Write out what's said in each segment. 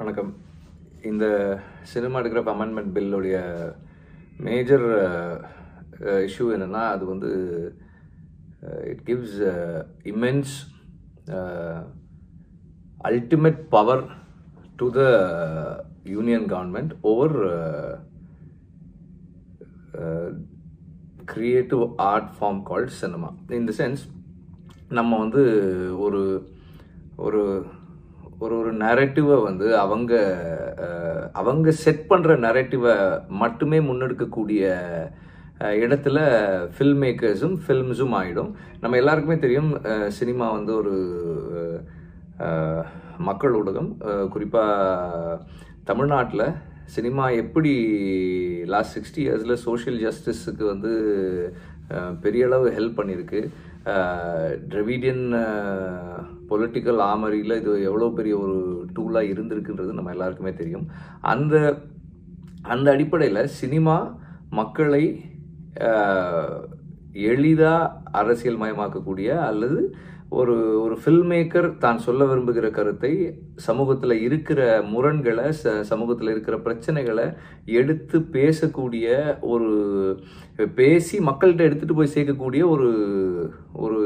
வணக்கம். இந்த cinematograph amendment பில்லுடைய மேஜர் இஷ்யூ என்னென்னா அது வந்து it gives immense ultimate power to the union government over creative art form called cinema in the sense நம்ம வந்து ஒரு ஒரு ஒரு ஒரு நரேட்டிவை வந்து அவங்க அவங்க செட் பண்ணுற நரேட்டிவை மட்டுமே முன்னெடுக்கக்கூடிய இடத்துல ஃபில்ம் மேக்கர்ஸும் ஃபில்ம்ஸும் ஆகிடும் நம்ம எல்லாருக்குமே தெரியும் சினிமா வந்து ஒரு மக்கள் ஊடகம். குறிப்பாக தமிழ்நாட்டில் சினிமா எப்படி லாஸ்ட் சிக்ஸ்டி இயர்ஸில் சோஷியல் ஜஸ்டிஸுக்கு வந்து பெரிய அளவு ஹெல்ப் பண்ணியிருக்கு ட்ரெவிடியன் பொலிட்டிக்கல் ஆமரியில் இது எவ்வளோ பெரிய ஒரு டூலாக இருந்திருக்குன்றது நம்ம எல்லாருக்குமே தெரியும். அந்த அந்த அடிப்படையில் சினிமா மக்களை எளிதாக அரசியல் மயமாக்கக்கூடிய அல்லது ஒரு ஒரு ஃபில்ம் மேக்கர் தான் சொல்ல விரும்புகிற கருத்தை சமூகத்தில் இருக்கிற முரண்களை ச சமூகத்தில் இருக்கிற பிரச்சனைகளை எடுத்து பேசக்கூடிய ஒரு பேசி மக்கள்கிட்ட எடுத்துகிட்டு போய் சேர்க்கக்கூடிய ஒரு ஒரு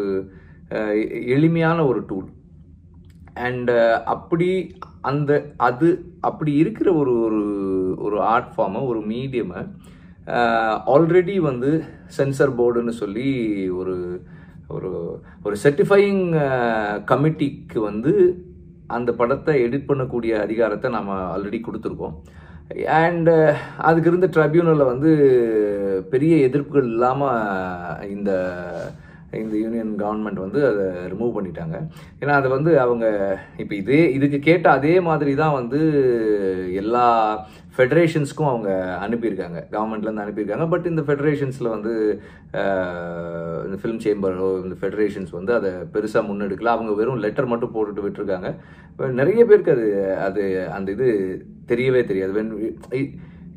எளிமையான ஒரு டூல் அண்டு அப்படி அந்த அது அப்படி இருக்கிற ஒரு ஒரு ஒரு ஆர்ட் ஃபார்மை ஒரு மீடியமை ஆல்ரெடி வந்து சென்சர் போர்டுன்னு சொல்லி ஒரு ஒரு ஒரு செர்டிஃபையிங் கமிட்டிக்கு வந்து அந்த படத்தை எடிட் பண்ணக்கூடிய அதிகாரத்தை நாம் ஆல்ரெடி கொடுத்துருக்கோம். அண்டு அதுக்கு இருந்த ட்ரிபியூனலில் வந்து பெரிய எதிர்ப்புகள் இல்லாமல் இந்த இந்த யூனியன் கவர்மெண்ட் வந்து அதை ரிமூவ் பண்ணிட்டாங்க. ஏன்னா அதை வந்து அவங்க இப்போ இதே இதுக்கு கேட்ட அதே மாதிரி தான் வந்து எல்லா ஃபெடரேஷன்ஸ்க்கும் அவங்க அனுப்பியிருக்காங்க. கவர்மெண்ட்லேருந்து அனுப்பியிருக்காங்க. பட் இந்த ஃபெடரேஷன்ஸில் வந்து இந்த ஃபிலிம் சேம்பரோ இந்த ஃபெடரேஷன்ஸ் வந்து அதை பெருசாக முன்னெடுக்கல. அவங்க வெறும் லெட்டர் மட்டும் போட்டுட்டு விட்டுருக்காங்க. நிறைய பேருக்கு அது அது அந்த இது தெரியவே தெரியாது. When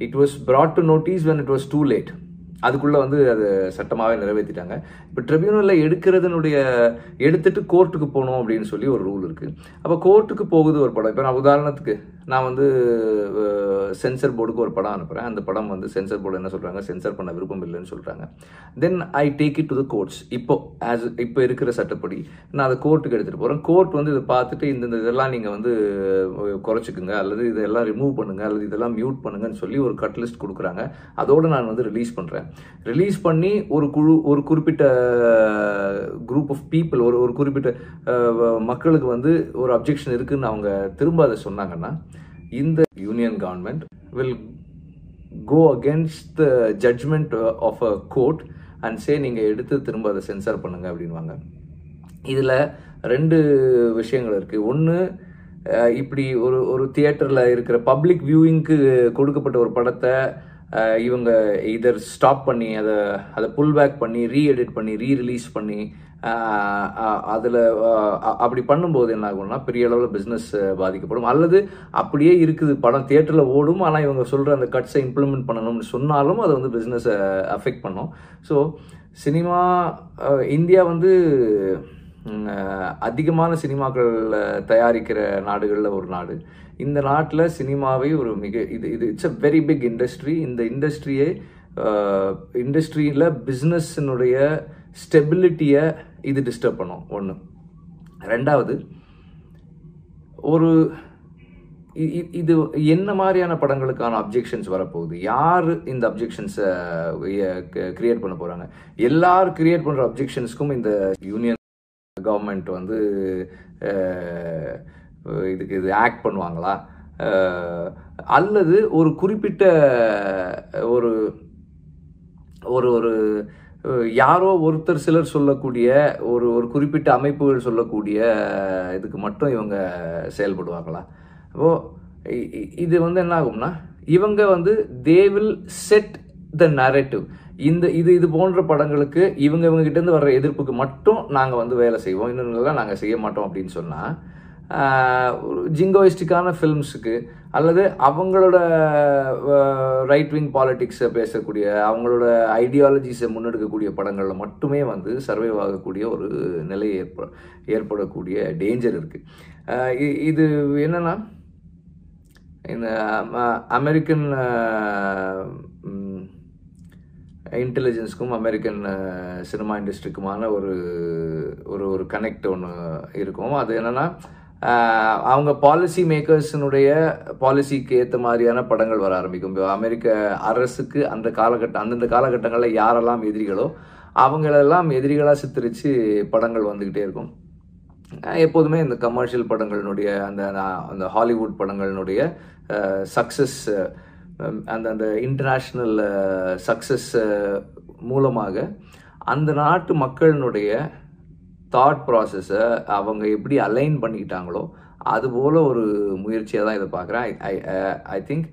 it was brought to notice when it was too late அதுக்குள்ளே வந்து அதை சட்டமாகவே நிறைவேற்றிட்டாங்க இப்போ ட்ரிபியூனலில் எடுக்கிறதுனுடைய எடுத்துட்டு கோர்ட்டுக்கு போகணும் அப்படின்னு சொல்லி ஒரு ரூல் இருக்குது அப்போ கோர்ட்டுக்கு போகுது ஒரு படம். இப்போ நான் உதாரணத்துக்கு நான் வந்து சென்சர் போர்டுக்கு ஒரு படம் அனுப்புகிறேன் அந்த படம் வந்து சென்சர் போர்டு என்ன சொல்கிறாங்க சென்சர் பண்ண விருப்பம் இல்லைன்னு சொல்கிறாங்க then I take it to the courts இப்போ ஆஸ் இப்போ இருக்கிற சட்டப்படி நான் அதை கோர்ட்டுக்கு எடுத்துகிட்டு போகிறேன் கோர்ட் வந்து இதை பார்த்துட்டு இந்த இதெல்லாம் நீங்கள் வந்து குறைச்சிக்குங்க. அல்லது இதெல்லாம் ரிமூவ் பண்ணுங்கள் அல்லது இதெல்லாம் மியூட் பண்ணுங்கன்னு சொல்லி ஒரு கட்லிஸ்ட் கொடுக்குறாங்க. அதோடு நான் வந்து ரிலீஸ் பண்ணுறேன் ரிலீஸ் பண்ணி ஒரு குழு ஒரு குறிப்பிட்ட குரூப் ஆஃப் பீப்புள் ஒரு ஒரு குறிப்பிட்ட மக்களுக்கு வந்து ஒரு அப்ஜெக்ஷன் இருக்குன்னு அவங்க திரும்ப அதை சொன்னாங்கன்னா இந்த union government will go against the judgment of a court and say நீங்கள் எடுத்து திரும்ப அதை சென்சார் பண்ணுங்க அப்படின்வாங்க இதில் ரெண்டு விஷயங்கள் இருக்குது ஒன்று இப்படி ஒரு ஒரு தியேட்டரில் இருக்கிற பப்ளிக் வியூவிங்க்கு கொடுக்கப்பட்ட ஒரு படத்தை இவங்க இதர் ஸ்டாப் பண்ணி அதை அதை புல் பேக் பண்ணி ரீ எடிட் பண்ணி ரீ ரிலீஸ் பண்ணி அதில் அப்படி பண்ணும்போது என்ன ஆகும்னா பெரிய அளவில் பிஸ்னஸ் பாதிக்கப்படும். அல்லது அப்படியே இருக்குது படம் தியேட்டரில் ஓடும் ஆனால் இவங்க சொல்கிற அந்த கட்ஸை இம்ப்ளிமெண்ட் பண்ணணும்னு சொன்னாலும் அது வந்து பிஸ்னஸை அஃபெக்ட் பண்ணும். ஸோ சினிமா இந்தியா வந்து அதிகமான சினிமாக்கள் தயாரிக்கிற நாடுகளில் ஒரு நாடு. இந்த நாட்டில் சினிமாவை ஒரு மிக இது இது it's a very big industry இந்த இண்டஸ்ட்ரியே இண்டஸ்ட்ரியில் பிஸ்னஸ்னுடைய ஸ்டெபிலிட்டியை இது டிஸ்டர்ப் பண்ணும். ஒன்று ரெண்டாவது ஒரு இ- இது என்ன மாதிரியான படங்களுக்கான அப்ஜெக்ஷன்ஸ் வரப்போகுது? யார் இந்த அப்ஜெக்ஷன்ஸை கிரியேட் பண்ண போகிறாங்க எல்லார் கிரியேட் பண்ணுற அப்ஜெக்ஷன்ஸ்க்கும் இந்த யூனியன் கவர்மெண்ட் வந்து இதுக்கு இது ஆக்ட் பண்ணுவாங்களா? அல்லது ஒரு குறிப்பிட்ட ஒரு ஒரு ஒரு யாரோ ஒருத்தர் சிலர் சொல்லக்கூடிய ஒரு ஒரு குறிப்பிட்ட அமைப்புகள் சொல்லக்கூடிய இதுக்கு மட்டும் இவங்க செயல்படுவாங்களா? அப்போ இது வந்து என்ன ஆகும்னா இவங்க வந்து they will set the narrative இந்த இது இது போன்ற படங்களுக்கு இவங்க இவங்க கிட்ட இருந்து வர்ற எதிர்ப்புக்கு மட்டும் நாங்கள் வந்து வேலை செய்வோம். இன்னொன்றுலாம் நாங்கள் செய்ய மாட்டோம் அப்படின்னு சொன்னால் ஒரு ஜிங்கோயிஸ்டிக்கான ஃபில்ம்ஸுக்கு அல்லது அவங்களோட ரைட் விங் பாலிட்டிக்ஸை பேசக்கூடிய அவங்களோட ஐடியாலஜிஸை முன்னெடுக்கக்கூடிய படங்களில் மட்டுமே வந்து சர்வைவ் ஆகக்கூடிய ஒரு நிலை ஏற்ப ஏற்படக்கூடிய டேஞ்சர் இருக்குது இது என்னென்னா இந்த அமெரிக்கன் இன்டெலிஜென்ஸ்க்கும் அமெரிக்கன் சினிமா இண்டஸ்ட்ரிக்குமான ஒரு ஒரு ஒரு கனெக்ட் ஒன்று இருக்கும். அது என்னென்னா uh, அவங்க பாலிசி மேக்கர்ஸினுடைய பாலிசிக்கு ஏற்ற மாதிரியான படங்கள் வர ஆரம்பிக்கும். அமெரிக்க அரசுக்கு அந்த காலகட்டம் அந்தந்த காலகட்டங்களில் யாரெல்லாம் எதிரிகளோ அவங்களெல்லாம் எதிரிகளாக சித்தரித்து படங்கள் வந்துக்கிட்டே இருக்கும். எப்போதுமே இந்த கமர்ஷியல் படங்களினுடைய அந்த அந்த ஹாலிவுட் படங்களினுடைய சக்ஸஸ் அந்த அந்த இன்டர்நேஷ்னல் சக்ஸஸ் மூலமாக அந்த நாட்டு மக்களினுடைய தாட் ப்ராசஸை அவங்க எப்படி அலைன் பண்ணிக்கிட்டாங்களோ அதுபோல் ஒரு முயற்சியாக தான் இதை பார்க்குறேன். ஐ ஐ திங்க்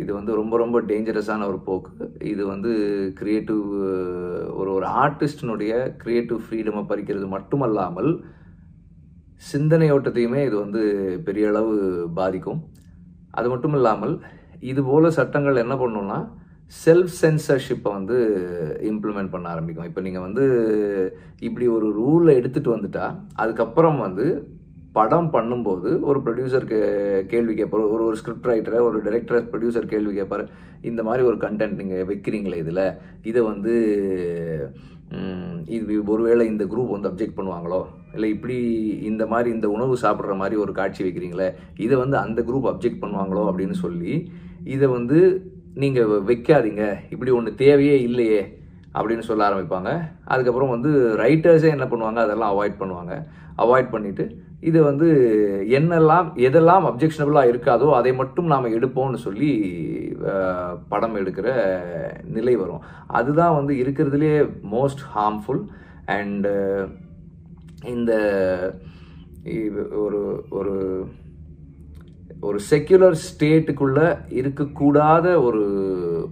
இது வந்து ரொம்ப ரொம்ப டேஞ்சரஸான ஒரு போக்கு. இது வந்து க்ரியேட்டிவ் ஒரு ஒரு ஆர்டிஸ்டினுடைய க்ரியேட்டிவ் ஃப்ரீடமை பறிக்கிறது மட்டுமல்லாமல் சிந்தனை ஓட்டத்தையுமே இது வந்து பெரிய அளவு பாதிக்கும். அது மட்டும் இல்லாமல் இதுபோல் சட்டங்கள் என்ன பண்ணும்னா செல்ஃப் சென்சர்ஷிப்பை வந்து இம்ப்ளிமெண்ட் பண்ண ஆரம்பிக்கும். இப்போ நீங்கள் வந்து இப்படி ஒரு ரூலை எடுத்துகிட்டு வந்துட்டா அதுக்கப்புறம் வந்து படம் பண்ணும்போது ஒரு ப்ரொடியூசருக்கு கேள்வி கேட்பார் ஒரு ஒரு ஸ்கிரிப்ட் ரைட்டரை ஒரு டைரக்டர் ப்ரொடியூசர் கேள்வி கேட்பார் இந்த மாதிரி ஒரு கண்டென்ட் நீங்கள் வைக்கிறீங்களே இதில் இதை வந்து இது ஒருவேளை இந்த குரூப் வந்து அப்ஜெக்ட் பண்ணுவாங்களோ இல்லை இப்படி இந்த மாதிரி இந்த உணவு சாப்பிட்ற மாதிரி ஒரு காட்சி வைக்கிறீங்களே இதை வந்து அந்த குரூப் அப்ஜெக்ட் பண்ணுவாங்களோ அப்படின்னு சொல்லி இதை வந்து நீங்கள் வைக்காதீங்க. இப்படி ஒன்று தேவையே இல்லையே அப்படின்னு சொல்ல ஆரம்பிப்பாங்க. அதுக்கப்புறம் வந்து ரைட்டர்ஸே என்ன பண்ணுவாங்க? அதெல்லாம் அவாய்ட் பண்ணுவாங்க. அவாய்ட் பண்ணிவிட்டு இது வந்து என்னெல்லாம் எதெல்லாம் அப்ஜெக்ஷனபிளாக இருக்காதோ அதை மட்டும் நாம் எடுப்போம்னு சொல்லி படம் எடுக்கிற நிலை வரும். அதுதான் வந்து இருக்கிறதுலே மோஸ்ட் ஹார்ம்ஃபுல் அண்டு இந்த ஒரு ஒரு ஒரு செக்யுலர் ஸ்டேட்டுக்குள்ள இருக்கக்கூடாத ஒரு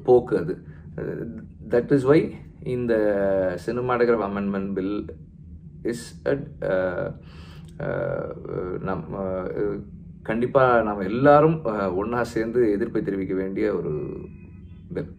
போக்கு அது. தட் இஸ் வை இந்த cinematograph amendment bill is at நம் கண்டிப்பாக நம்ம எல்லாரும் uh, ஒன்றா சேர்ந்து எதிர்ப்பை தெரிவிக்க வேண்டிய ஒரு பில்